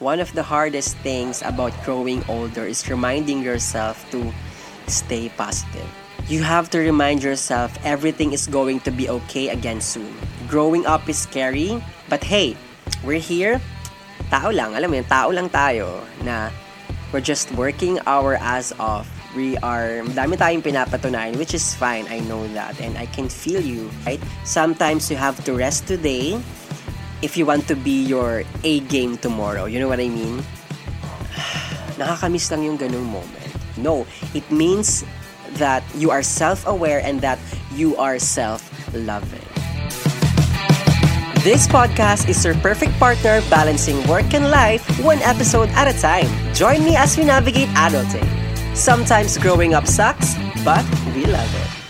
one of the hardest things about growing older is reminding yourself to stay positive. You have to remind yourself everything is going to be okay again soon. Growing up is scary, but hey, we're here. Tao lang, alam mo yun, tao lang tayo na we're just working our ass off. We are, dami tayong pinapatunayan, which is fine. I know that. And I can feel you, right? Sometimes you have to rest today if you want to be your A game tomorrow. You know what I mean? Nakakamiss lang yung ganung moment. No, it means that you are self-aware and that you are self-loving. This podcast is your perfect partner balancing work and life one episode at a time. Join me as we navigate adulting. Sometimes growing up sucks, but we love it.